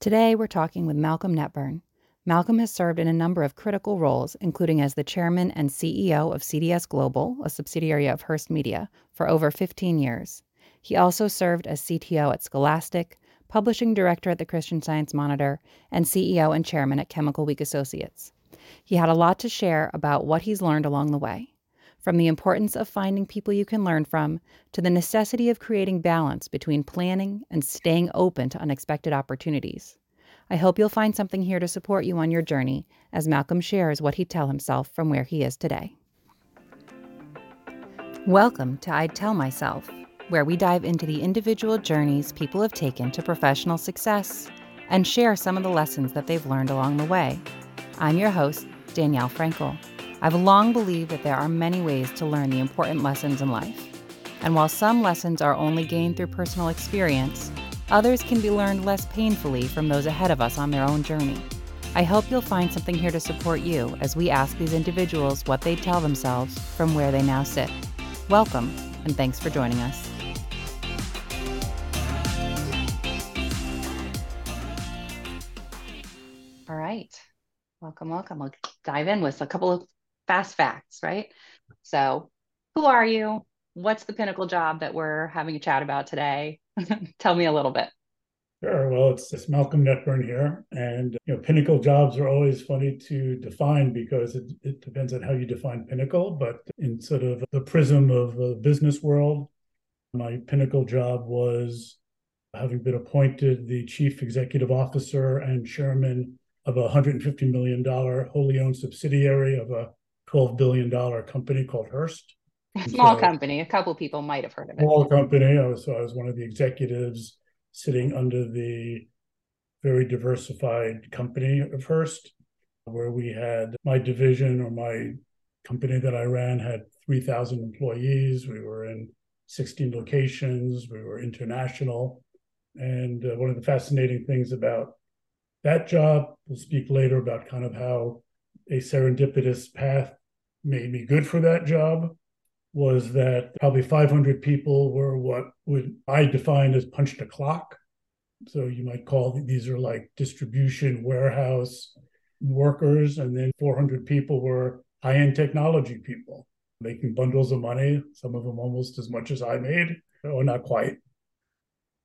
Today, we're talking with Malcolm Netburn. Malcolm has served in a number of critical roles, including as the chairman and CEO of CDS Global, a subsidiary of Hearst Media, for over 15 years. He also served as CTO at Scholastic, publishing director at the Christian Science Monitor, and CEO and chairman at Chemical Week Associates. He had a lot to share about what he's learned along the way, from the importance of finding people you can learn from to the necessity of creating balance between planning and staying open to unexpected opportunities. I hope you'll find something here to support you on your journey as Malcolm shares what he'd tell himself from where he is today. Welcome to I'd Tell Myself, where we dive into the individual journeys people have taken to professional success and share some of the lessons that they've learned along the way. I'm your host, Danielle Frankel. I've long believed that there are many ways to learn the important lessons in life. And while some lessons are only gained through personal experience, Others can be learned less painfully from those ahead of us on their own journey. I hope you'll find something here to support you as we ask these individuals what they tell themselves from where they now sit. Welcome, and thanks for joining us. All right. Welcome, welcome. We'll dive in with a couple of fast facts, right? So, who are you? What's the pinnacle job that we're having a chat about today? Tell me a little bit. Sure. Well, it's, it's Malcolm Netburn here. And, you know, pinnacle jobs are always funny to define because it, it depends on how you define pinnacle. But in sort of the prism of the business world, my pinnacle job was having been appointed the chief executive officer and chairman of a $150 million wholly owned subsidiary of a $12 billion company called Hearst. Small so, company. A couple people might have heard of it. Small company. I was, so I was one of the executives sitting under the very diversified company of Hearst, where we had my division or my company that I ran had 3,000 employees. We were in 16 locations. We were international. And uh, one of the fascinating things about that job, we'll speak later about kind of how a serendipitous path made me good for that job was that probably 500 people were what would I define as punched a clock. So you might call these are like distribution warehouse workers, and then 400 people were high end technology people making bundles of money, some of them almost as much as I made, or not quite.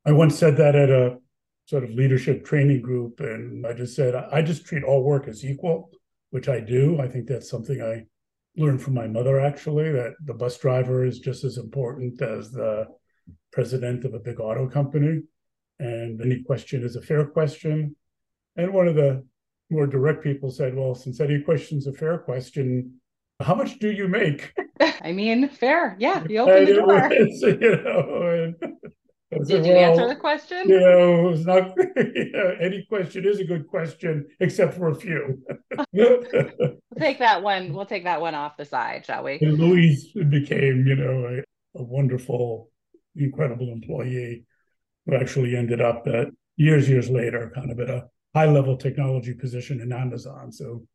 I once said that at a sort of leadership training group, and I just said, I just treat all work as equal, which I do. I think that's something I learned from my mother actually that the bus driver is just as important as the president of a big auto company. And any question is a fair question. And one of the more direct people said well since any question is a fair question how much do you make? I mean fair. Yeah you open the door. you know, and, did you well, answer the question? You know, it's not you know, any question is a good question, except for a few. we'll take that one. We'll take that one off the side, shall we? And Louise became, you know, a, a wonderful, incredible employee who actually ended up at years, years later, kind of at a high level technology position in Amazon. So,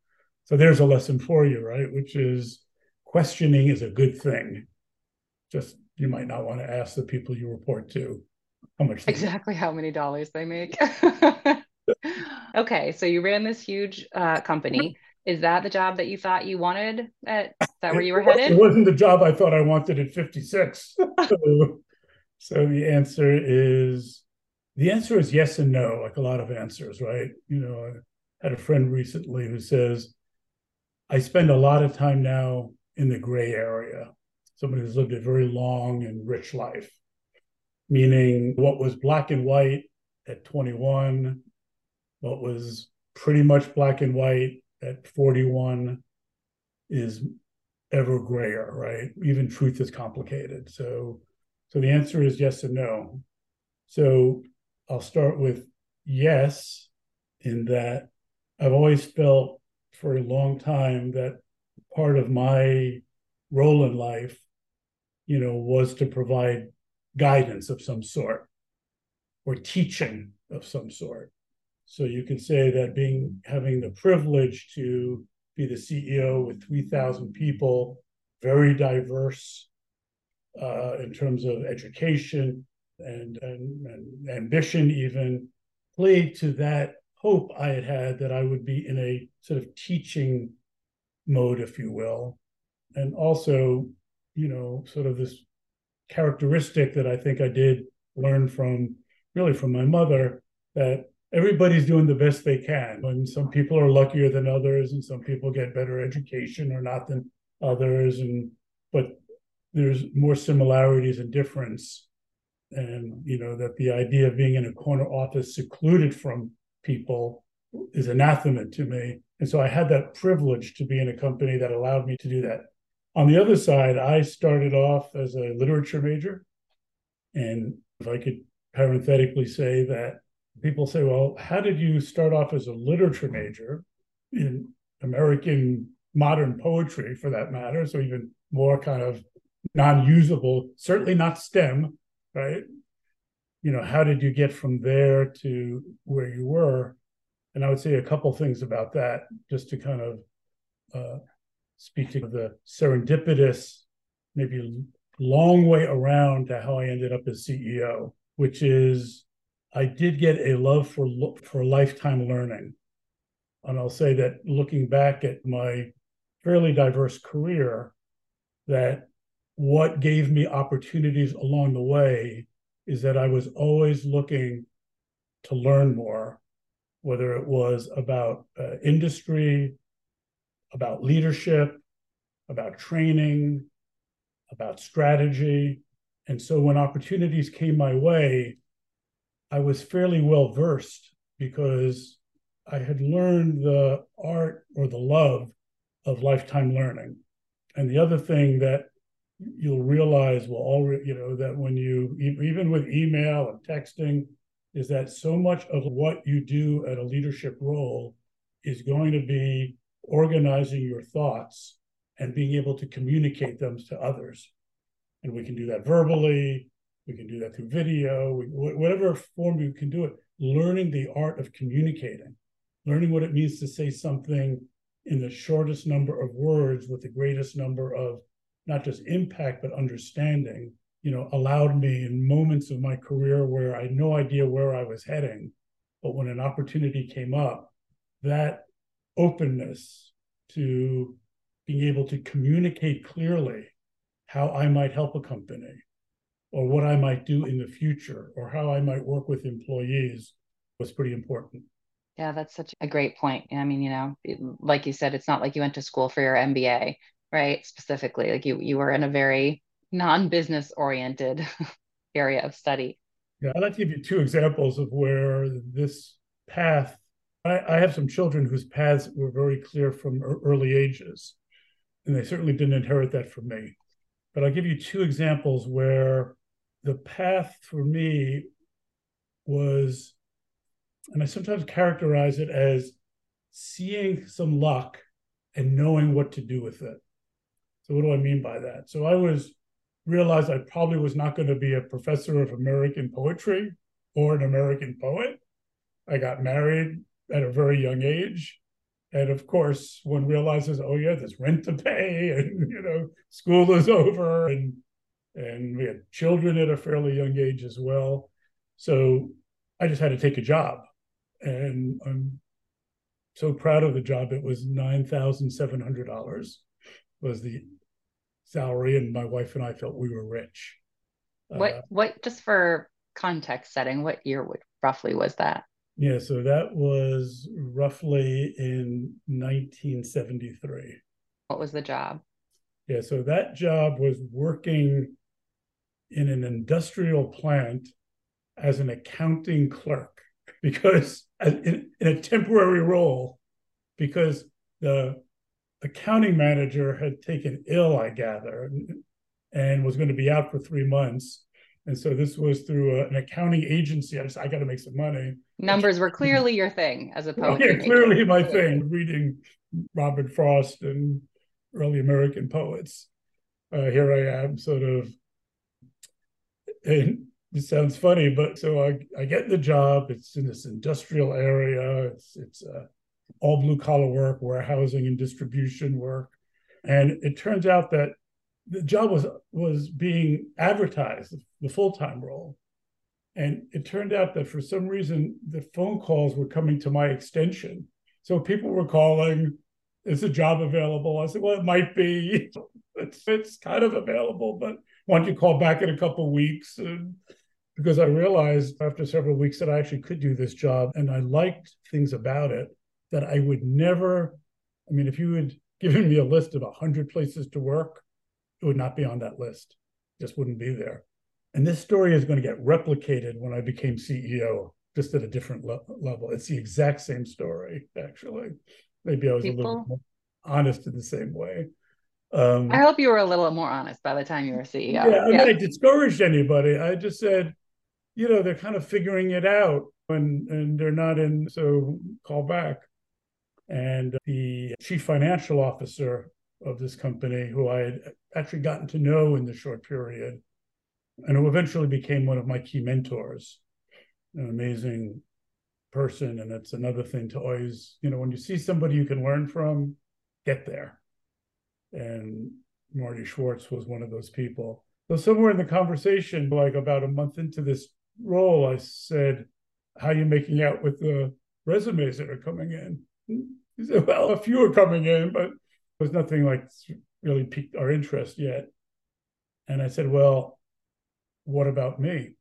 so there's a lesson for you, right? Which is questioning is a good thing. Just you might not want to ask the people you report to how much exactly how many dollars they make. okay, so you ran this huge uh, company. Is that the job that you thought you wanted? At, is that where you were headed? It wasn't the job I thought I wanted at 56. so, so the answer is the answer is yes and no, like a lot of answers, right? You know, I had a friend recently who says, I spend a lot of time now in the gray area somebody who's lived a very long and rich life, meaning what was black and white at 21, what was pretty much black and white at 41 is ever grayer, right? Even truth is complicated. So, so the answer is yes and no. So I'll start with yes, in that I've always felt for a long time that part of my role in life you know, was to provide guidance of some sort or teaching of some sort. So you could say that being having the privilege to be the CEO with 3,000 people, very diverse uh, in terms of education and, and, and ambition, even played to that hope I had had that I would be in a sort of teaching mode, if you will. And also, you know, sort of this characteristic that I think I did learn from really from my mother that everybody's doing the best they can. And some people are luckier than others, and some people get better education or not than others. And but there's more similarities and difference. And you know, that the idea of being in a corner office secluded from people is anathema to me. And so I had that privilege to be in a company that allowed me to do that. On the other side, I started off as a literature major. And if I could parenthetically say that people say, well, how did you start off as a literature major in American modern poetry for that matter? So even more kind of non-usable, certainly not STEM, right? You know, how did you get from there to where you were? And I would say a couple things about that, just to kind of uh, speak of the serendipitous, maybe long way around to how I ended up as CEO, which is I did get a love for for lifetime learning. And I'll say that looking back at my fairly diverse career, that what gave me opportunities along the way is that I was always looking to learn more, whether it was about uh, industry, about leadership, about training, about strategy. And so when opportunities came my way, I was fairly well versed because I had learned the art or the love of lifetime learning. And the other thing that you'll realize will already, you know, that when you, even with email and texting, is that so much of what you do at a leadership role is going to be organizing your thoughts and being able to communicate them to others. And we can do that verbally, we can do that through video, we, whatever form you can do it. Learning the art of communicating, learning what it means to say something in the shortest number of words with the greatest number of not just impact but understanding you know allowed me in moments of my career where i had no idea where i was heading but when an opportunity came up that openness to being able to communicate clearly how i might help a company or what I might do in the future or how I might work with employees was pretty important. Yeah, that's such a great point. I mean, you know, like you said, it's not like you went to school for your MBA, right? Specifically, like you you were in a very non-business oriented area of study. Yeah, I'd like to give you two examples of where this path. I, I have some children whose paths were very clear from early ages, and they certainly didn't inherit that from me. But I'll give you two examples where the path for me was, and I sometimes characterize it as seeing some luck and knowing what to do with it. So, what do I mean by that? So, I was realized I probably was not going to be a professor of American poetry or an American poet. I got married at a very young age. And of course, one realizes, oh yeah, there's rent to pay, and you know, school is over, and and we had children at a fairly young age as well. So I just had to take a job. And I'm so proud of the job. It was $9,700 was the salary. And my wife and I felt we were rich. What, uh, what, just for context setting, what year would, roughly was that? Yeah, so that was roughly in 1973. What was the job? Yeah, so that job was working in an industrial plant as an accounting clerk because in, in a temporary role because the accounting manager had taken ill i gather and was going to be out for three months and so this was through a, an accounting agency i just i got to make some money numbers were clearly your thing as a poet yeah, clearly my thing reading robert frost and early american poets. Uh, here i am sort of and it sounds funny, but so I, I get the job. It's in this industrial area. It's it's uh, all blue collar work, warehousing and distribution work, and it turns out that the job was was being advertised, the full time role, And it turned out that for some reason, the phone calls were coming to my extension. So people were calling, is a job available? I said, well, it might be. It's, it's kind of available, but why don't you call back in a couple of weeks? And because I realized after several weeks that I actually could do this job and I liked things about it that I would never. I mean, if you had given me a list of 100 places to work, it would not be on that list, it just wouldn't be there. And this story is going to get replicated when I became CEO, just at a different le- level. It's the exact same story, actually. Maybe I was People... a little more honest in the same way. Um, I hope you were a little more honest by the time you were CEO. Yeah, I yeah. mean, I discouraged anybody. I just said, you know, they're kind of figuring it out and and they're not in, so call back. And the chief financial officer of this company, who I had actually gotten to know in the short period, and who eventually became one of my key mentors, an amazing person. And it's another thing to always, you know, when you see somebody you can learn from, get there. And Marty Schwartz was one of those people. So somewhere in the conversation, like about a month into this role, I said, "How are you making out with the resumes that are coming in?" He said, "Well, a few are coming in, but there's nothing like really piqued our interest yet." And I said, "Well, what about me?"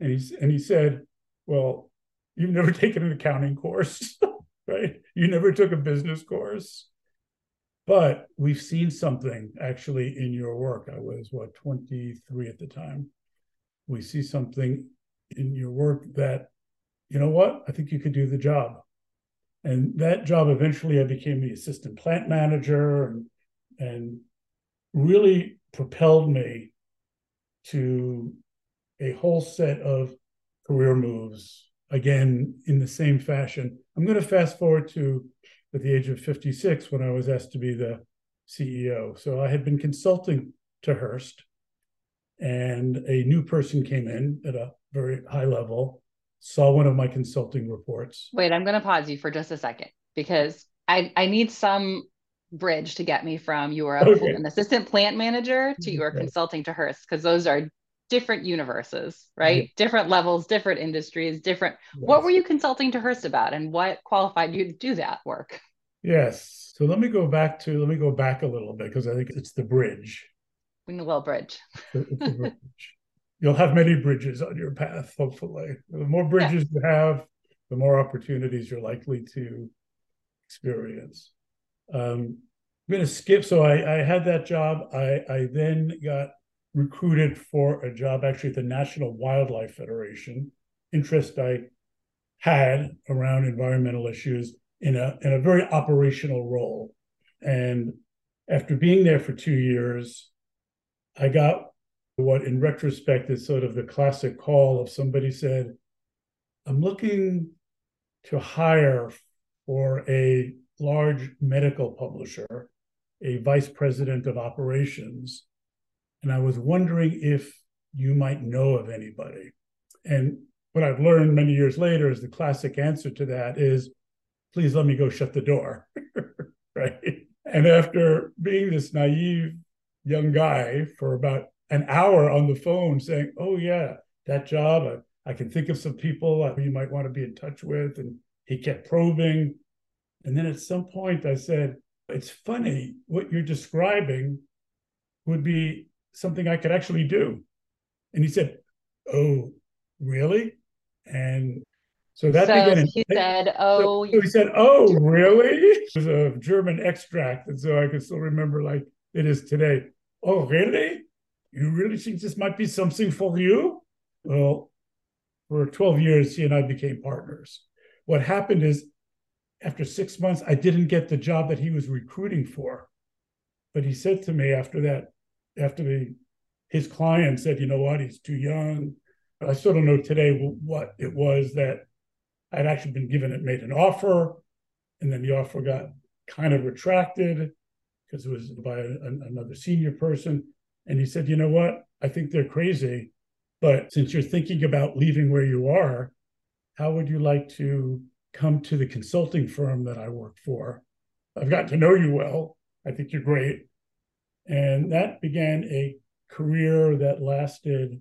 And he and he said, "Well, you've never taken an accounting course, right? You never took a business course." But we've seen something actually in your work. I was what 23 at the time. We see something in your work that, you know what, I think you could do the job. And that job eventually I became the assistant plant manager and, and really propelled me to a whole set of career moves, again, in the same fashion. I'm going to fast forward to at the age of 56 when I was asked to be the CEO. So I had been consulting to Hearst, and a new person came in at a very high level, saw one of my consulting reports. Wait, I'm going to pause you for just a second because I, I need some bridge to get me from you were okay. an assistant plant manager to you were okay. consulting to Hearst because those are different universes, right? Different levels, different industries, different. Yes. What were you consulting to Hearst about and what qualified you to do that work? Yes. So let me go back to, let me go back a little bit because I think it's the bridge. We the well bridge. bridge. You'll have many bridges on your path, hopefully. The more bridges yeah. you have, the more opportunities you're likely to experience. Um, I'm going to skip. So I, I had that job. I, I then got recruited for a job actually at the National Wildlife Federation. Interest I had around environmental issues in a in a very operational role. And after being there for two years, I got what in retrospect is sort of the classic call of somebody said, I'm looking to hire for a large medical publisher, a vice president of operations and I was wondering if you might know of anybody. And what I've learned many years later is the classic answer to that is, please let me go shut the door. right. And after being this naive young guy for about an hour on the phone saying, oh, yeah, that job, I, I can think of some people you might want to be in touch with. And he kept probing. And then at some point I said, it's funny what you're describing would be something I could actually do. And he said, Oh, really? And so that so began. He said, "Oh." So he said, "Oh, really?" It was a German extract, and so I can still remember like it is today. Oh, really? You really think this might be something for you? Well, for 12 years, he and I became partners. What happened is, after six months, I didn't get the job that he was recruiting for. But he said to me after that, after the his client said, you know what, he's too young. I still don't know today what it was that I'd actually been given it, made an offer, and then the offer got kind of retracted because it was by a, another senior person. And he said, you know what, I think they're crazy, but since you're thinking about leaving where you are, how would you like to come to the consulting firm that I work for? I've gotten to know you well. I think you're great. And that began a career that lasted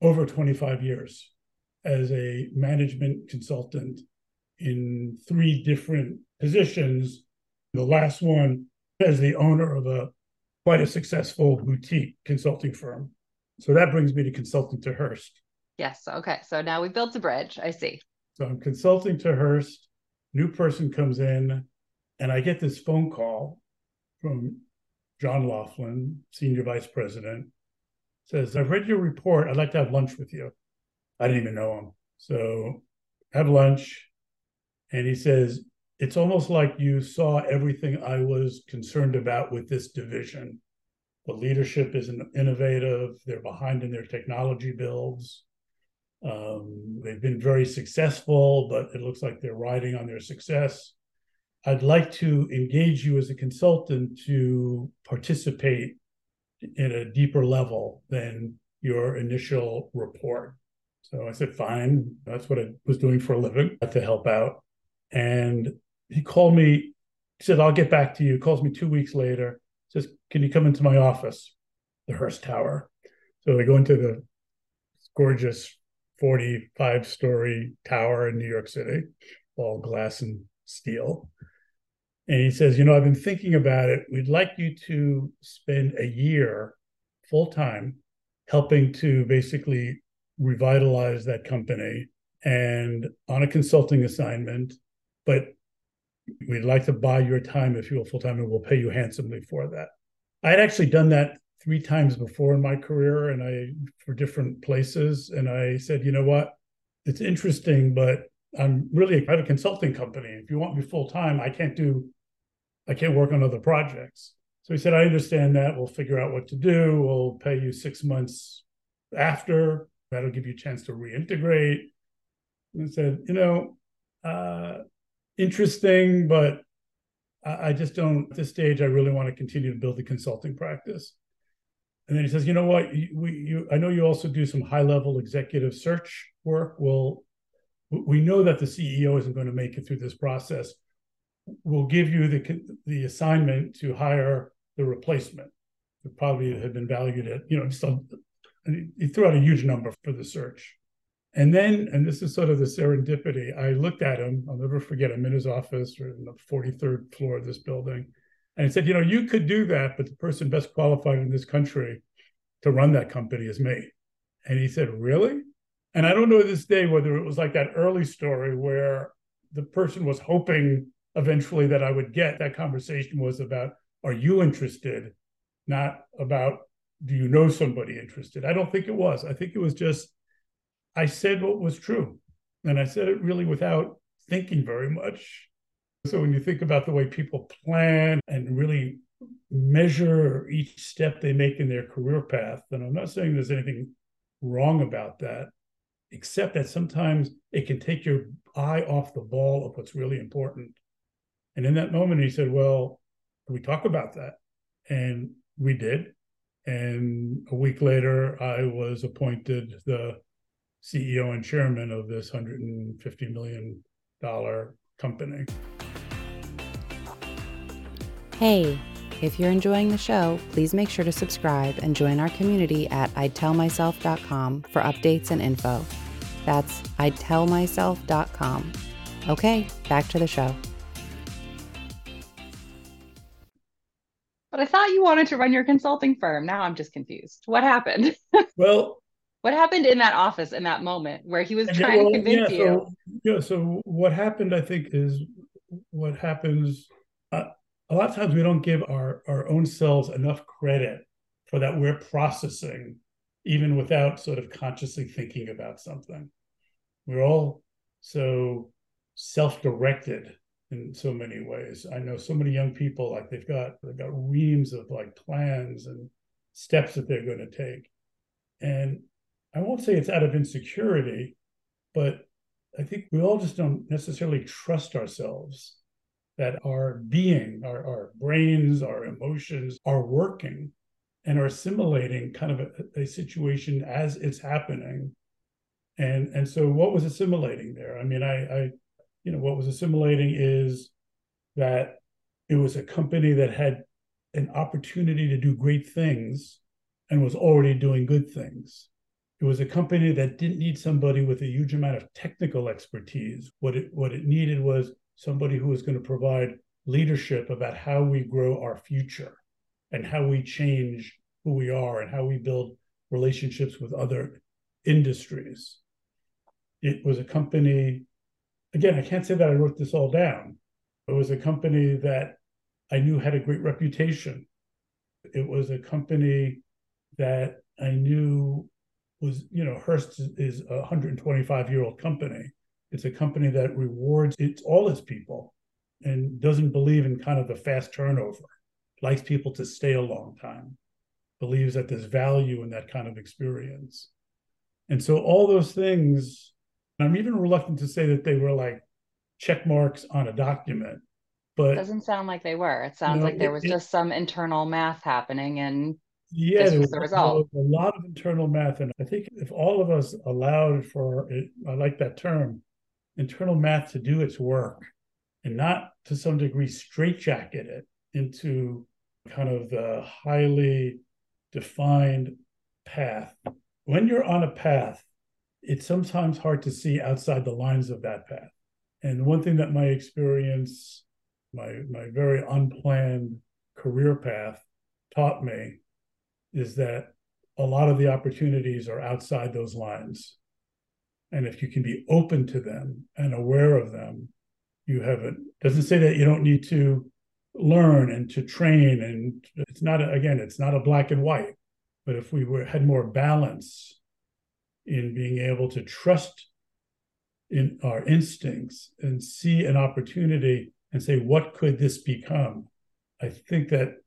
over 25 years. as a management consultant in three different positions. The last one as the owner of a quite a successful boutique consulting firm. So that brings me to consulting to Hearst. Yes. Okay. So now we built a bridge. I see. So I'm consulting to Hearst. New person comes in, and I get this phone call from John Laughlin, senior vice president. Says, I've read your report. I'd like to have lunch with you. I didn't even know him. So have lunch. And he says, It's almost like you saw everything I was concerned about with this division. The leadership isn't innovative, they're behind in their technology builds. Um, they've been very successful, but it looks like they're riding on their success. I'd like to engage you as a consultant to participate in a deeper level than your initial report. So I said, fine. That's what I was doing for a living to help out. And he called me, he said, I'll get back to you. He calls me two weeks later, says, Can you come into my office, the Hearst Tower? So I go into the gorgeous 45 story tower in New York City, all glass and steel. And he says, You know, I've been thinking about it. We'd like you to spend a year full time helping to basically revitalize that company and on a consulting assignment, but we'd like to buy your time if you will full time and we'll pay you handsomely for that. I had actually done that three times before in my career and I for different places. And I said, you know what? It's interesting, but I'm really I have a consulting company. If you want me full time, I can't do I can't work on other projects. So he said, I understand that. We'll figure out what to do. We'll pay you six months after. That'll give you a chance to reintegrate. And I said, you know, uh, interesting, but I, I just don't, at this stage, I really want to continue to build the consulting practice. And then he says, you know what, we, you, I know you also do some high level executive search work. Well, we know that the CEO isn't going to make it through this process. We'll give you the the assignment to hire the replacement. It probably had been valued at, you know, a, he threw out a huge number for the search. And then, and this is sort of the serendipity, I looked at him, I'll never forget, I'm in his office or in the 43rd floor of this building. And he said, You know, you could do that, but the person best qualified in this country to run that company is me. And he said, Really? And I don't know this day whether it was like that early story where the person was hoping eventually that I would get. That conversation was about, Are you interested? Not about, Do you know somebody interested? I don't think it was. I think it was just, I said what was true. And I said it really without thinking very much. So when you think about the way people plan and really measure each step they make in their career path, and I'm not saying there's anything wrong about that, except that sometimes it can take your eye off the ball of what's really important. And in that moment, he said, Well, we talk about that? And we did. And a week later, I was appointed the CEO and chairman of this $150 million company. Hey, if you're enjoying the show, please make sure to subscribe and join our community at I'dTellMyself.com for updates and info. That's I'dTellMyself.com. Okay, back to the show. But I thought you wanted to run your consulting firm. Now I'm just confused. What happened? Well, what happened in that office in that moment where he was trying well, to convince yeah, you? So, yeah, so what happened, I think, is what happens. Uh, a lot of times we don't give our, our own selves enough credit for that we're processing, even without sort of consciously thinking about something. We're all so self directed in so many ways. I know so many young people like they've got they've got reams of like plans and steps that they're going to take. And I won't say it's out of insecurity, but I think we all just don't necessarily trust ourselves that our being, our, our brains, our emotions are working and are assimilating kind of a, a situation as it's happening. And and so what was assimilating there? I mean, I, I you know, what was assimilating is that it was a company that had an opportunity to do great things and was already doing good things It was a company that didn't need somebody with a huge amount of technical expertise. What it what it needed was somebody who was going to provide leadership about how we grow our future and how we change who we are and how we build relationships with other industries. It was a company, again, I can't say that I wrote this all down. It was a company that I knew had a great reputation. It was a company that I knew was, you know, Hearst is a 125 year old company. It's a company that rewards its all its people and doesn't believe in kind of the fast turnover, likes people to stay a long time, believes that there's value in that kind of experience. And so all those things, I'm even reluctant to say that they were like check marks on a document. But it doesn't sound like they were. It sounds you know, like there was it, just some internal math happening and yeah, there was, the result. A lot of internal math. And I think if all of us allowed for it, I like that term, internal math to do its work and not to some degree straitjacket it into kind of the highly defined path. When you're on a path, it's sometimes hard to see outside the lines of that path. And one thing that my experience, my my very unplanned career path taught me is that a lot of the opportunities are outside those lines. And if you can be open to them and aware of them, you have it. Doesn't say that you don't need to learn and to train. And it's not, a, again, it's not a black and white. But if we were, had more balance in being able to trust in our instincts and see an opportunity and say, what could this become? I think that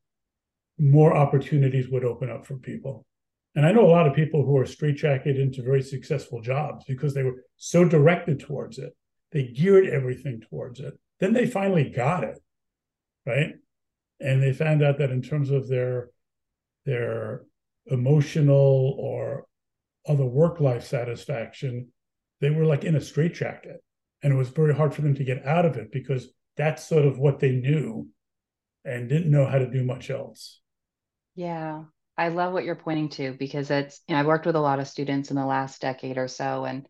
more opportunities would open up for people. And I know a lot of people who are straitjacketed into very successful jobs because they were so directed towards it. They geared everything towards it. Then they finally got it, right? And they found out that in terms of their their emotional or other work life satisfaction, they were like in a straitjacket. And it was very hard for them to get out of it because that's sort of what they knew and didn't know how to do much else. Yeah. I love what you're pointing to because it's, you know, I've worked with a lot of students in the last decade or so, and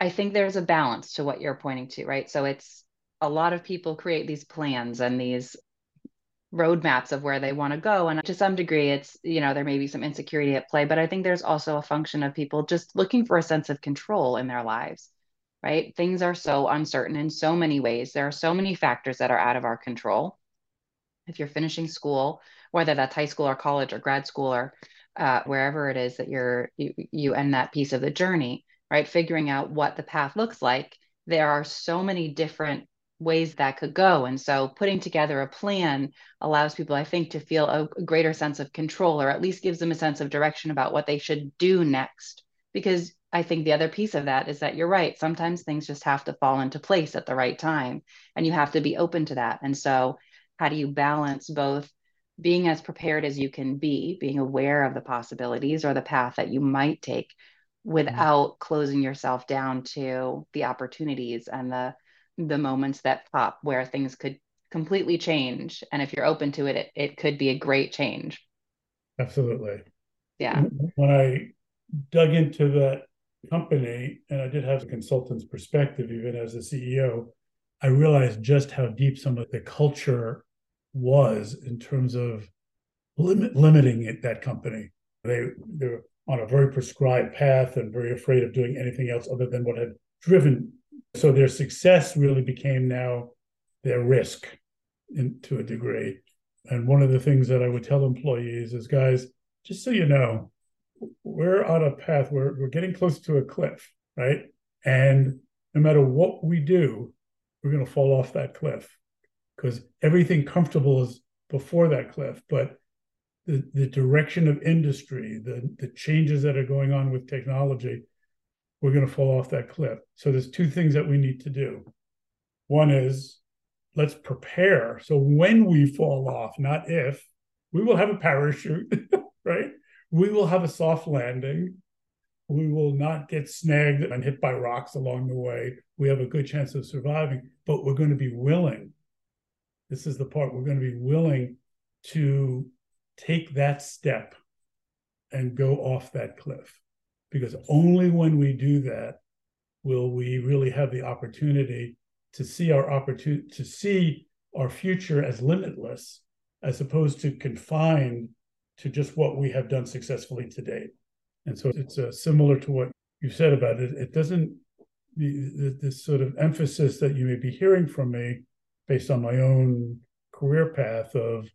I think there's a balance to what you're pointing to, right? So it's a lot of people create these plans and these roadmaps of where they want to go. And to some degree, it's, you know, there may be some insecurity at play, but I think there's also a function of people just looking for a sense of control in their lives, right? Things are so uncertain in so many ways. There are so many factors that are out of our control. If you're finishing school, whether that's high school or college or grad school or uh, wherever it is that you're you, you end that piece of the journey right figuring out what the path looks like there are so many different ways that could go and so putting together a plan allows people i think to feel a, a greater sense of control or at least gives them a sense of direction about what they should do next because I think the other piece of that is that you're right. Sometimes things just have to fall into place at the right time, and you have to be open to that. And so, how do you balance both being as prepared as you can be, being aware of the possibilities or the path that you might take without mm-hmm. closing yourself down to the opportunities and the the moments that pop where things could completely change. And if you're open to it, it it could be a great change. Absolutely. Yeah. When i dug into that company and i did have a consultant's perspective even as a ceo i realized just how deep some of the culture was in terms of limit, limiting it, that company. They they're on a very prescribed path and very afraid of doing anything else other than what had driven. So their success really became now their risk in, to a degree. And one of the things that I would tell employees is, guys, just so you know, we're on a path where we're getting close to a cliff, right? And no matter what we do, we're going to fall off that cliff because everything comfortable is before that cliff. But the, the direction of industry, the, the changes that are going on with technology, we're going to fall off that cliff. So there's two things that we need to do. One is let's prepare. So when we fall off, not if, we will have a parachute, right? We will have a soft landing. We will not get snagged and hit by rocks along the way. We have a good chance of surviving, but we're going to be willing this is the part we're going to be willing to take that step and go off that cliff. because only when we do that will we really have the opportunity to see our opportunity to see our future as limitless as opposed to confined to just what we have done successfully to date. And so it's uh, similar to what you said about it. It doesn't, this sort of emphasis that you may be hearing from me based on my own career path of,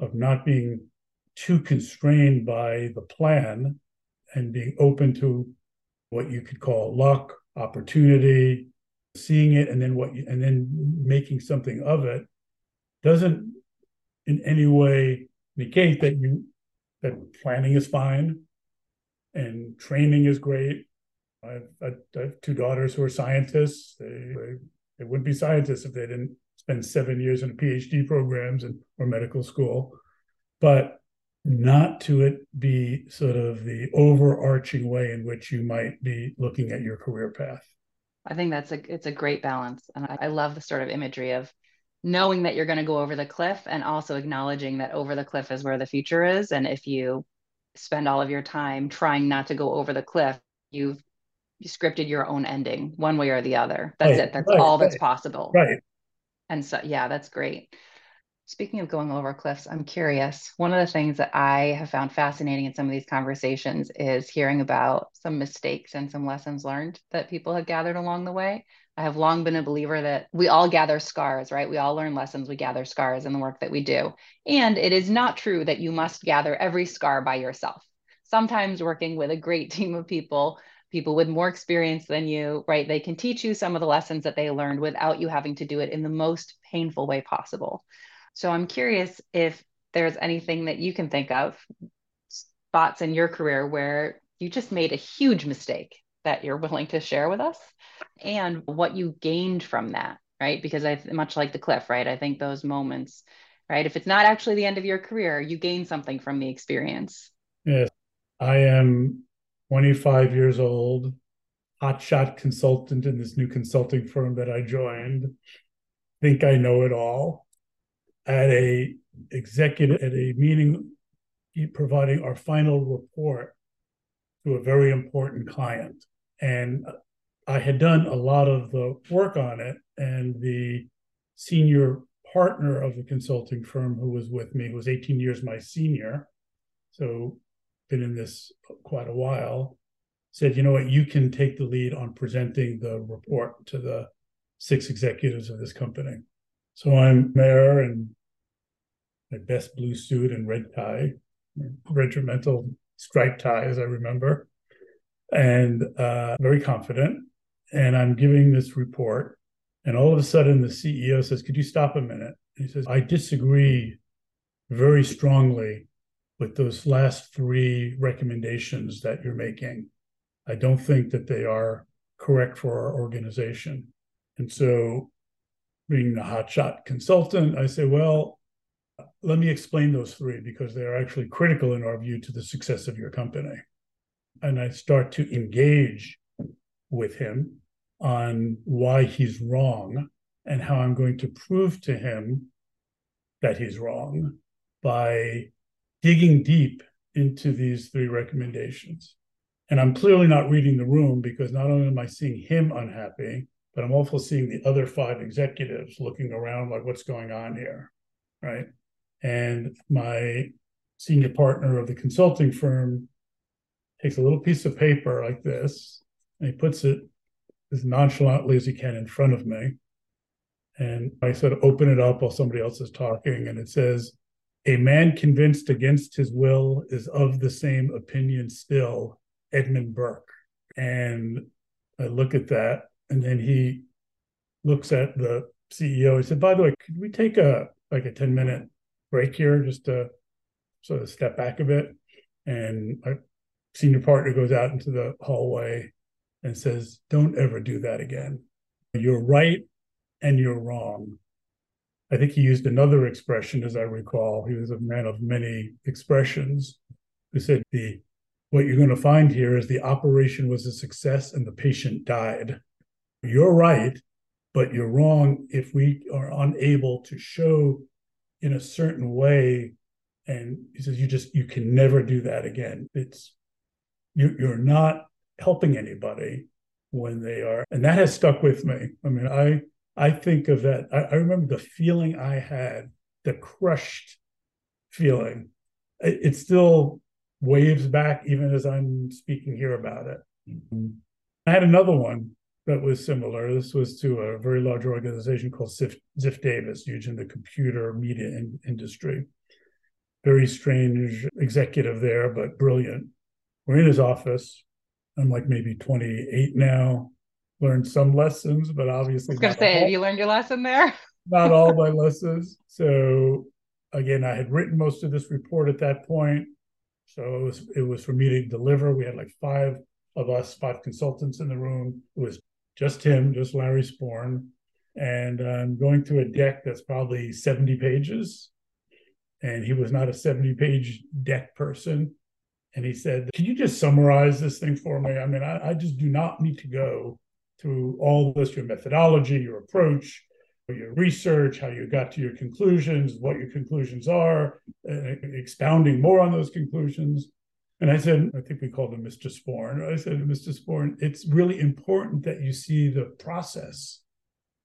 of not being too constrained by the plan and being open to what you could call luck, opportunity, seeing it and then what you, and then making something of it doesn't in any way negate that you that planning is fine and training is great. I have, I have two daughters who are scientists. They, they, they wouldn't be scientists if they didn't spend seven years in a PhD programs and or medical school, but not to it be sort of the overarching way in which you might be looking at your career path. I think that's a it's a great balance, and I, I love the sort of imagery of knowing that you're going to go over the cliff and also acknowledging that over the cliff is where the future is. And if you spend all of your time trying not to go over the cliff you've you scripted your own ending one way or the other. That's right, it. That's right, all that's right, possible. Right and so yeah that's great Speaking of going over cliffs, I'm curious. One of the things that I have found fascinating in some of these conversations is hearing about some mistakes and some lessons learned that people have gathered along the way. I have long been a believer that we all gather scars, right? We all learn lessons, we gather scars in the work that we do. And it is not true that you must gather every scar by yourself. Sometimes working with a great team of people, people with more experience than you, right? They can teach you some of the lessons that they learned without you having to do it in the most painful way possible. So I'm curious if there's anything that you can think of, spots in your career where you just made a huge mistake that you're willing to share with us and what you gained from that, right? Because I much like the cliff, right? I think those moments, right? If it's not actually the end of your career, you gain something from the experience. Yes. I am 25 years old, hotshot consultant in this new consulting firm that I joined. Think I know it all at a executive at a meeting providing our final report to a very important client and i had done a lot of the work on it and the senior partner of the consulting firm who was with me who was 18 years my senior so been in this quite a while said you know what you can take the lead on presenting the report to the six executives of this company so I'm there and my best blue suit and red tie, regimental striped tie, as I remember, and uh, very confident. And I'm giving this report. And all of a sudden, the CEO says, Could you stop a minute? he says, I disagree very strongly with those last three recommendations that you're making. I don't think that they are correct for our organization. And so being the hotshot consultant, I say, well, let me explain those three because they're actually critical in our view to the success of your company. And I start to engage with him on why he's wrong and how I'm going to prove to him that he's wrong by digging deep into these three recommendations. And I'm clearly not reading the room because not only am I seeing him unhappy, but I'm also seeing the other five executives looking around like, what's going on here? Right. And my senior partner of the consulting firm takes a little piece of paper like this and he puts it as nonchalantly as he can in front of me. And I sort of open it up while somebody else is talking, and it says, A man convinced against his will is of the same opinion still, Edmund Burke. And I look at that and then he looks at the CEO. He said, "By the way, could we take a like a ten minute break here just to sort of step back a bit?" And my senior partner goes out into the hallway and says, "Don't ever do that again. You're right and you're wrong." I think he used another expression, as I recall. He was a man of many expressions. Who said the what you're going to find here is the operation was a success and the patient died you're right, but you're wrong if we are unable to show in a certain way. And he says, you just, you can never do that again. It's you, you're not helping anybody when they are. And that has stuck with me. I mean, I I think of that. I, I remember the feeling I had, the crushed feeling. It, it, still waves back even as I'm speaking here about it. Mm-hmm. I had another one that was similar. This was to a very large organization called Ziff, Ziff Davis, used in the computer media in, industry. Very strange executive there, but brilliant. We're in his office. I'm like maybe 28 now. Learned some lessons, but obviously. I was going to say, all, have you learned your lesson there? not all my lessons. So again, I had written most of this report at that point. So it was it was for me to deliver. We had like five of us, five consultants in the room. It was just him, just Larry Sporn. And uh, I'm going through a deck that's probably 70 pages. And he was not a 70 page deck person. And he said, Can you just summarize this thing for me? I mean, I, I just do not need to go through all this your methodology, your approach, your research, how you got to your conclusions, what your conclusions are, expounding more on those conclusions. And I said, I think we called him Mr. Sporn. I said, Mr. Sporn, it's really important that you see the process,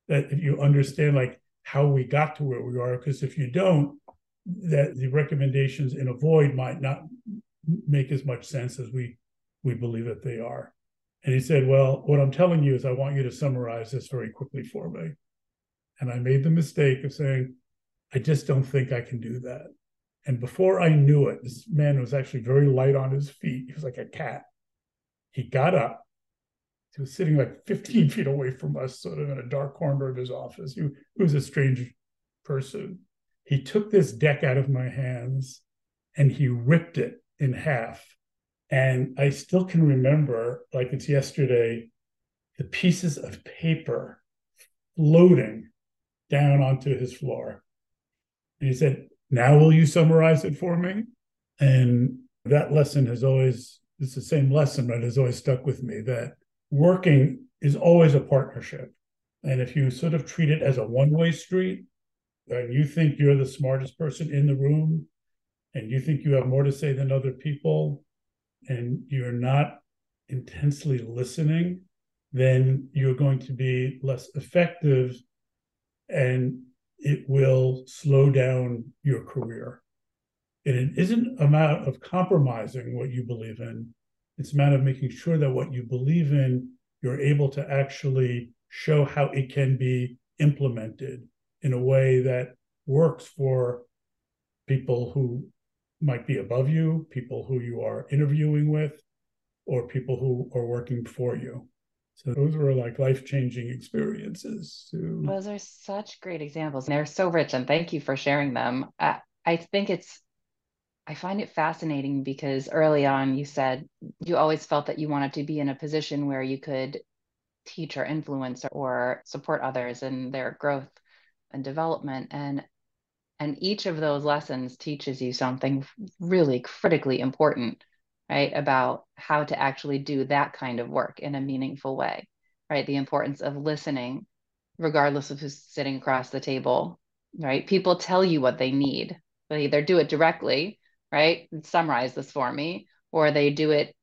that if you understand like how we got to where we are, because if you don't, that the recommendations in Avoid might not make as much sense as we we believe that they are. And he said, Well, what I'm telling you is I want you to summarize this very quickly for me. And I made the mistake of saying, I just don't think I can do that. And before I knew it, this man was actually very light on his feet. He was like a cat. He got up. He was sitting like 15 feet away from us, sort of in a dark corner of his office. He, he was a strange person. He took this deck out of my hands and he ripped it in half. And I still can remember, like it's yesterday, the pieces of paper floating down onto his floor. And he said, now, will you summarize it for me? And that lesson has always, it's the same lesson, but has always stuck with me that working is always a partnership. And if you sort of treat it as a one way street, and you think you're the smartest person in the room, and you think you have more to say than other people, and you're not intensely listening, then you're going to be less effective and it will slow down your career. And it isn't a matter of compromising what you believe in. It's a matter of making sure that what you believe in, you're able to actually show how it can be implemented in a way that works for people who might be above you, people who you are interviewing with, or people who are working for you. So those were like life changing experiences. Those are such great examples. They're so rich, and thank you for sharing them. I, I think it's, I find it fascinating because early on you said you always felt that you wanted to be in a position where you could teach or influence or support others in their growth and development. And and each of those lessons teaches you something really critically important right about how to actually do that kind of work in a meaningful way right? The importance of listening regardless of who's sitting across the table right? People tell you what they need. They either do it directly right summarize this for me or they do it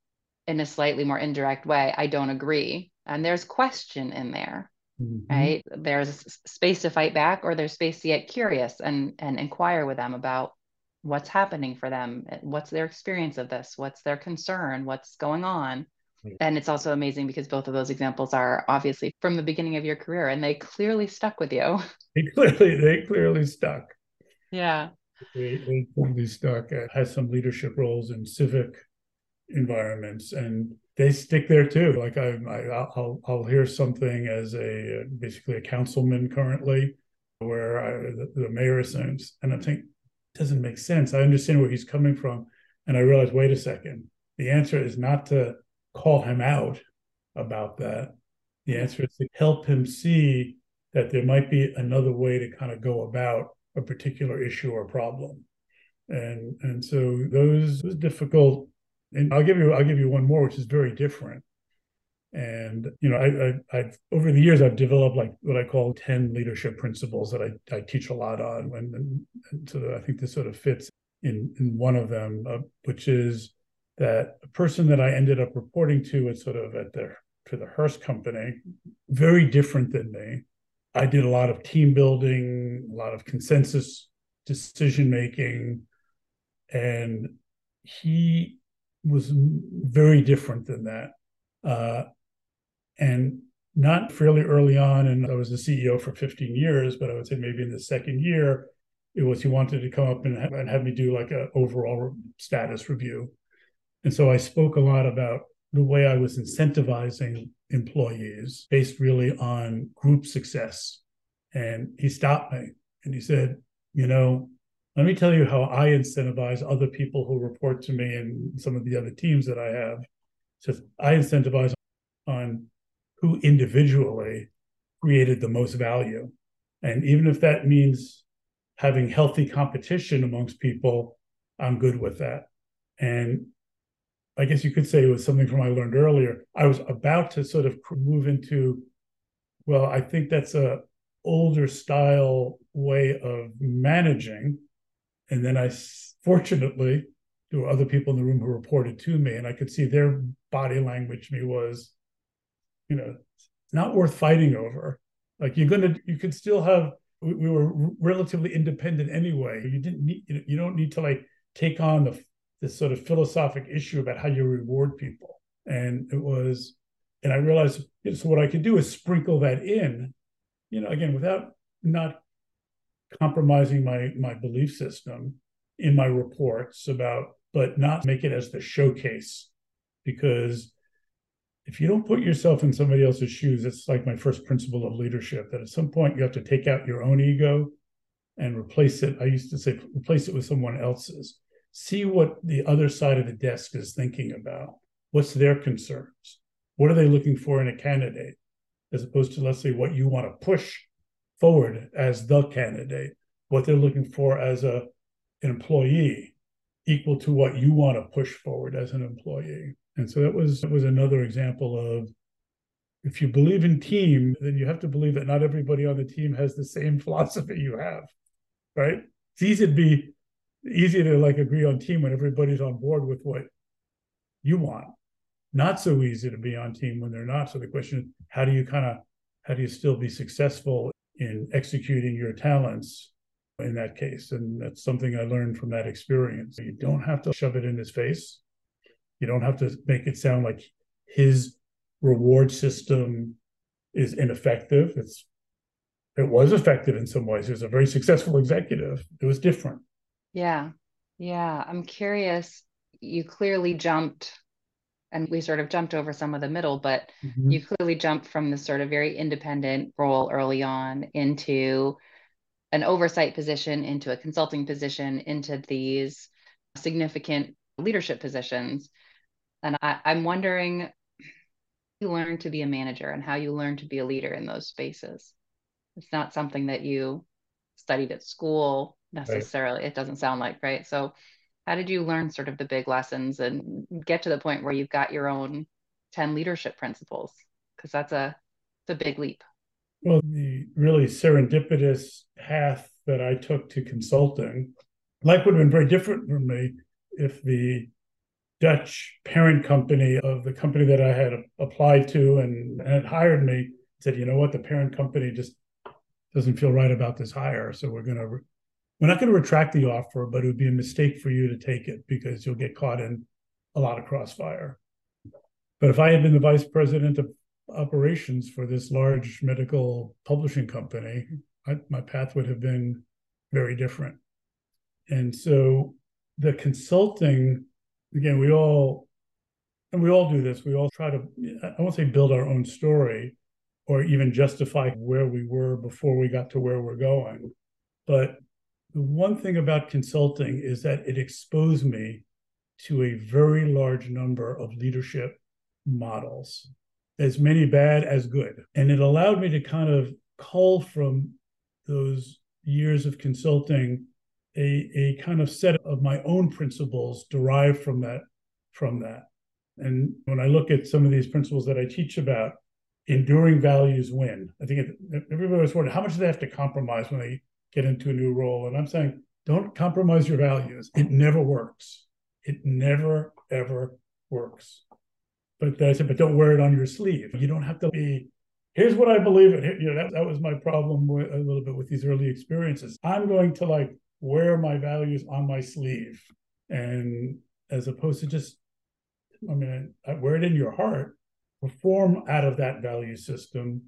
in a slightly more indirect way. I don't agree. And there's question in there mm-hmm. right? There's space to fight back or there's space to get curious and and inquire with them about what's happening for them what's their experience of this what's their concern what's going on. And it's also amazing because both of those examples are obviously from the beginning of your career and they clearly stuck with you. They clearly they clearly stuck. Yeah. They, they clearly stuck. I had some leadership roles in civic environments and they stick there too like i, I will I'll hear something as a basically a councilman currently where I, the, the mayor assumes, and i think doesn't make sense. I understand where he's coming from. And I realize wait a second, the answer is not to call him out about that. The answer is to help him see that there might be another way to kind of go about a particular issue or problem. And and so those difficult and I'll give you I'll give you one more, which is very different. And you know, I, I, have over the years I've developed like what I call ten leadership principles that I, I teach a lot on, and, and, so I think this sort of fits in in one of them, uh, which is that a person that I ended up reporting to at sort of at the to the Hearst company, very different than me. I did a lot of team building, a lot of consensus decision making, and he was very different than that. Uh, and not fairly early on, and I was the CEO for 15 years, but I would say maybe in the second year, it was he wanted to come up and and have me do like an overall status review. And so I spoke a lot about the way I was incentivizing employees based really on group success. And he stopped me and he said, You know, let me tell you how I incentivize other people who report to me and some of the other teams that I have. Says I incentivize on who individually created the most value. And even if that means having healthy competition amongst people, I'm good with that. And I guess you could say it was something from I learned earlier. I was about to sort of move into, well, I think that's a older style way of managing. And then I fortunately there were other people in the room who reported to me, and I could see their body language me was, you know, not worth fighting over. Like you're gonna, you could still have. We, we were relatively independent anyway. You didn't need, you don't need to like take on the this sort of philosophic issue about how you reward people. And it was, and I realized so what I could do is sprinkle that in, you know, again, without not compromising my my belief system in my reports about, but not make it as the showcase. Because if you don't put yourself in somebody else's shoes, it's like my first principle of leadership that at some point you have to take out your own ego and replace it. I used to say, replace it with someone else's see what the other side of the desk is thinking about. What's their concerns? What are they looking for in a candidate? As opposed to, let's say, what you want to push forward as the candidate, what they're looking for as a, an employee, equal to what you want to push forward as an employee. And so that was that was another example of if you believe in team, then you have to believe that not everybody on the team has the same philosophy you have. Right? It's easy to be easy to like agree on team when everybody's on board with what you want. Not so easy to be on team when they're not. So the question is, how do you kind of how do you still be successful in executing your talents in that case? And that's something I learned from that experience. You don't have to shove it in his face. You don't have to make it sound like his reward system is ineffective. It's it was effective in some ways. He was a very successful executive. It was different. Yeah. Yeah. I'm curious. You clearly jumped, and we sort of jumped over some of the middle, but mm-hmm. you clearly jumped from this sort of very independent role early on into an oversight position, into a consulting position, into these significant leadership positions. And I, I'm wondering you learn to be a manager and how you learn to be a leader in those spaces. It's not something that you studied at school necessarily. Right. It doesn't sound like, right? So, how did you learn sort of the big lessons and get to the point where you've got your own 10 leadership principles? Because that's a, it's a big leap. Well, the really serendipitous path that I took to consulting, life would have been very different for me if the Dutch parent company of the company that I had applied to and, and had hired me said, you know what, the parent company just doesn't feel right about this hire. So we're going to we're not going to retract the offer, but it would be a mistake for you to take it because you'll get caught in a lot of crossfire. But if I had been the vice president of operations for this large medical publishing company, I, my path would have been very different. And so the consulting, again, we all, and we all do this, we all try to, I won't say build our own story or even justify where we were before we got to where we're going. But the one thing about consulting is that it exposed me to a very large number of leadership models, as many bad as good. And it allowed me to kind of cull from those years of consulting a, a kind of set of my own principles derived from that from that. And when I look at some of these principles that I teach about, enduring values win. I think everybody was wondering how much do they have to compromise when they get into a new role. And I'm saying, don't compromise your values. It never works. It never ever works. But I said, but don't wear it on your sleeve. You don't have to be. Here's what I believe in. You know, that, that was my problem with, a little bit with these early experiences. I'm going to like wear my values on my sleeve, and as opposed to just, I mean, I wear it in your heart, perform out of that value system.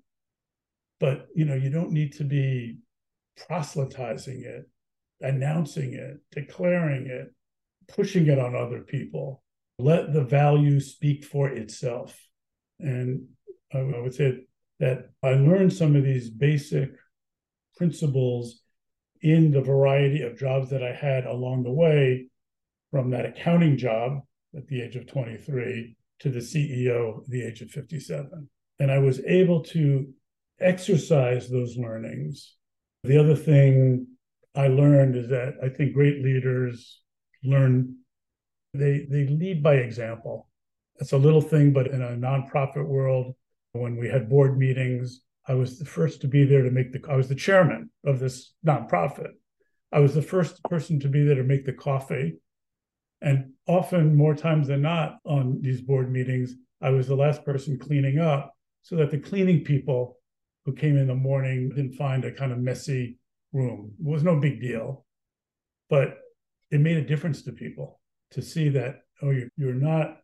But you know, you don't need to be proselytizing it, announcing it, declaring it, pushing it on other people. Let the value speak for itself. And I, would say that I learned some of these basic principles in the variety of jobs that I had along the way from that accounting job at the age of 23 to the CEO at the age of 57. And I was able to exercise those learnings. The other thing I learned is that I think great leaders learn they they lead by example. It's a little thing, but in a nonprofit world, when we had board meetings, I was the first to be there to make the I was the chairman of this nonprofit. I was the first person to be there to make the coffee. And often more times than not on these board meetings, I was the last person cleaning up so that the cleaning people who came in the morning didn't find a kind of messy room. It was no big deal. But it made a difference to people to see that oh you're, you're not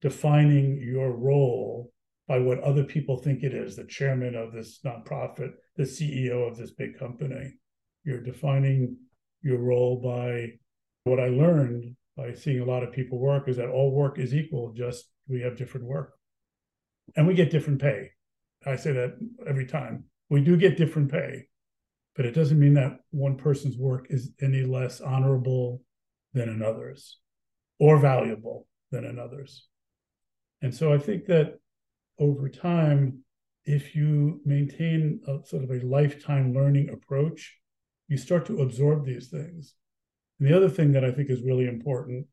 defining your role by what other people think it is the chairman of this nonprofit the ceo of this big company you're defining your role by what i learned by seeing a lot of people work is that all work is equal just we have different work and we get different pay i say that every time we do get different pay but it doesn't mean that one person's work is any less honorable than another's or valuable than another's. And so I think that over time, if you maintain a sort of a lifetime learning approach, you start to absorb these things. And the other thing that I think is really important,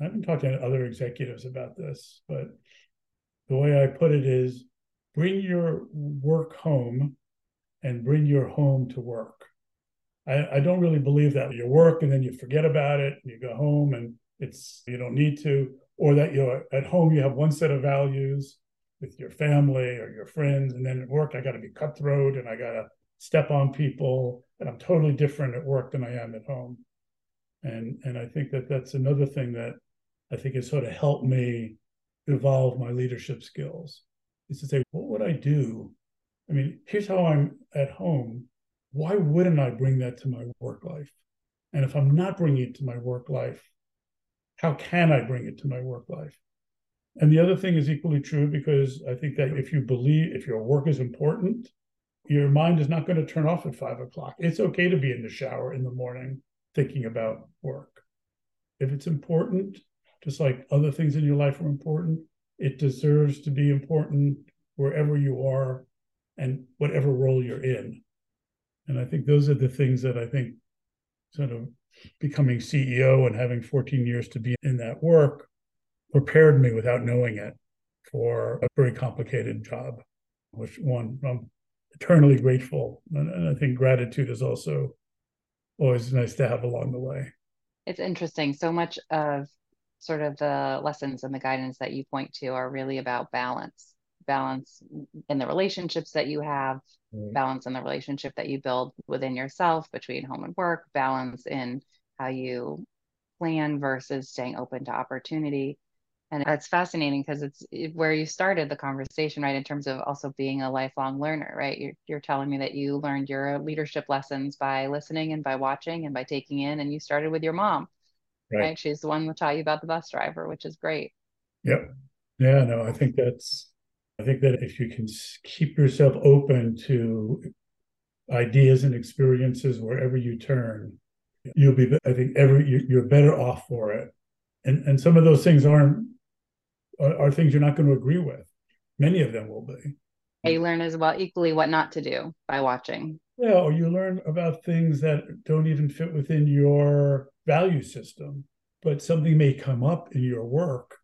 I've been talking to other executives about this, but the way I put it is bring your work home and bring your home to work. I, I don't really believe that you work and then you forget about it and you go home and it's you don't need to, or that you're at home you have one set of values with your family or your friends, and then at work I got to be cutthroat and I got to step on people, and I'm totally different at work than I am at home. And and I think that that's another thing that I think has sort of helped me evolve my leadership skills is to say, what would I do? I mean, here's how I'm at home. Why wouldn't I bring that to my work life? And if I'm not bringing it to my work life, how can I bring it to my work life? And the other thing is equally true because I think that if you believe, if your work is important, your mind is not going to turn off at five o'clock. It's okay to be in the shower in the morning thinking about work. If it's important, just like other things in your life are important, it deserves to be important wherever you are and whatever role you're in. And I think those are the things that I think sort of becoming CEO and having 14 years to be in that work prepared me without knowing it for a very complicated job, which one I'm eternally grateful. And, I think gratitude is also always nice to have along the way. It's interesting. So much of sort of the lessons and the guidance that you point to are really about balance balance in the relationships that you have right. balance in the relationship that you build within yourself between home and work balance in how you plan versus staying open to opportunity. And it's fascinating because it's where you started the conversation right in terms of also being a lifelong learner right? You're, you're telling me that you learned your leadership lessons by listening and by watching and by taking in and you started with your mom right, right? she's the one who taught you about the bus driver which is great yep yeah no i think that's I think that if you can keep yourself open to ideas and experiences wherever you turn, you'll be. I think every you're better off for it. And and some of those things aren't are, are things you're not going to agree with. Many of them will be. You learn as well equally what not to do by watching. Yeah, or you learn about things that don't even fit within your value system, but something may come up in your work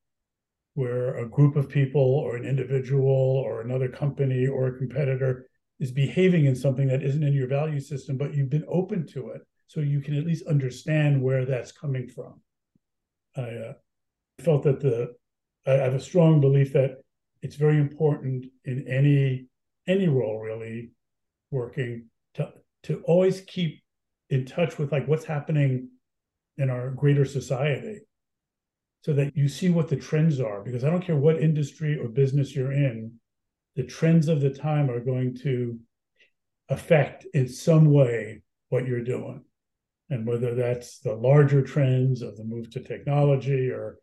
where a group of people or an individual or another company or a competitor is behaving in something that isn't in your value system, but you've been open to it. So you can at least understand where that's coming from. I, uh, felt that the I have a strong belief that it's very important in any any role really working to to always keep in touch with like what's happening in our greater society so that you see what the trends are because i don't care what industry or business you're in the trends of the time are going to affect in some way what you're doing. And whether that's the larger trends of the move to technology or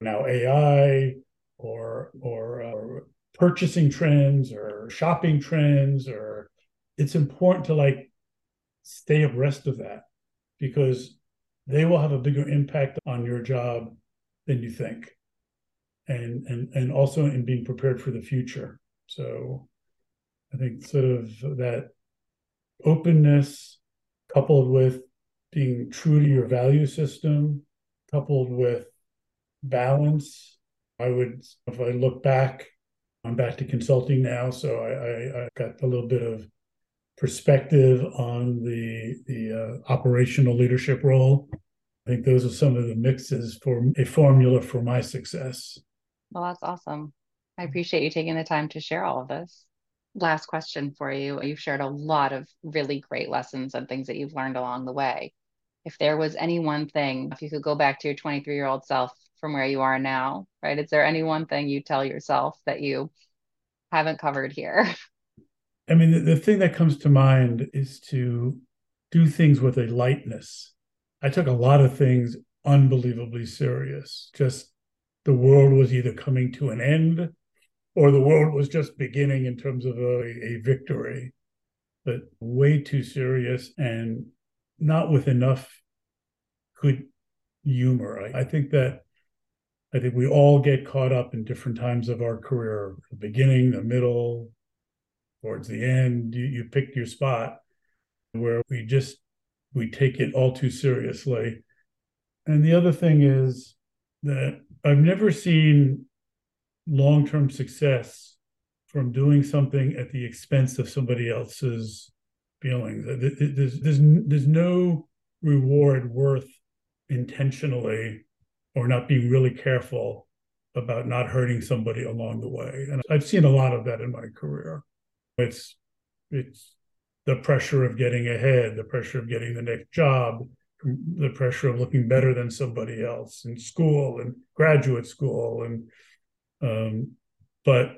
now ai or or, purchasing trends or shopping trends or it's important to like stay abreast of that because they will have a bigger impact on your job than you think. And and and also in being prepared for the future. So i think sort of that openness coupled with being true to your value system coupled with balance. I would if i look back i'm back to consulting now. So i i, I got a little bit of perspective on the the uh, operational leadership role I think those are some of the mixes for a formula for my success. Well, that's awesome. I appreciate you taking the time to share all of this. Last question for you. You've shared a lot of really great lessons and things that you've learned along the way. If there was any one thing, if you could go back to your 23 year old self from where you are now, right? Is there any one thing you tell yourself that you haven't covered here? I mean, the, the thing that comes to mind is to do things with a lightness I took a lot of things unbelievably serious. Just the world was either coming to an end or the world was just beginning in terms of a, a victory, but way too serious and not with enough good humor. I, I think that I think we all get caught up in different times of our career, the beginning, the middle, towards the end. You, you pick your spot where we just we take it all too seriously. And the other thing is that I've never seen long term success from doing something at the expense of somebody else's feelings. There's, there's, there's no reward worth intentionally or not being really careful about not hurting somebody along the way. And I've seen a lot of that in my career. It's it's the pressure of getting ahead, the pressure of getting the next job, the pressure of looking better than somebody else in school and graduate school. And um, but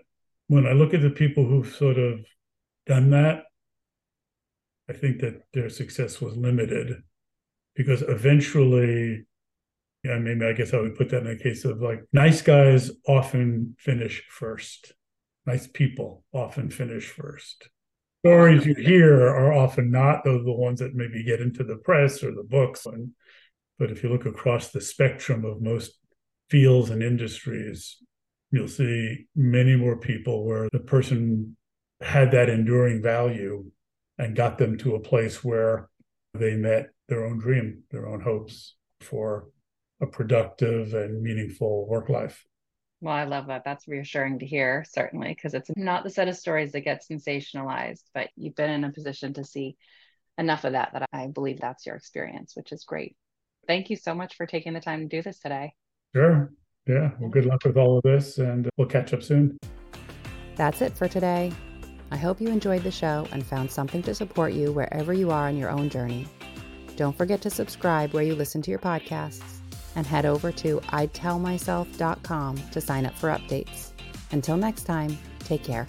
when I look at the people who've sort of done that, I think that their success was limited because eventually, yeah, maybe I guess I would put that in a case of like nice guys often finish first. Nice people often finish first stories you hear are often not those the ones that maybe get into the press or the books. And, but if you look across the spectrum of most fields and industries, you'll see many more people where the person had that enduring value and got them to a place where they met their own dream, their own hopes for a productive and meaningful work life. Well, I love that. That's reassuring to hear, certainly, because it's not the set of stories that get sensationalized, but you've been in a position to see enough of that that I believe that's your experience, which is great. Thank you so much for taking the time to do this today. Sure. Yeah. Well, good luck with all of this, and we'll catch up soon. That's it for today. I hope you enjoyed the show and found something to support you wherever you are on your own journey. Don't forget to subscribe where you listen to your podcasts and head over to idtellmyself.com to sign up for updates. Until next time, take care.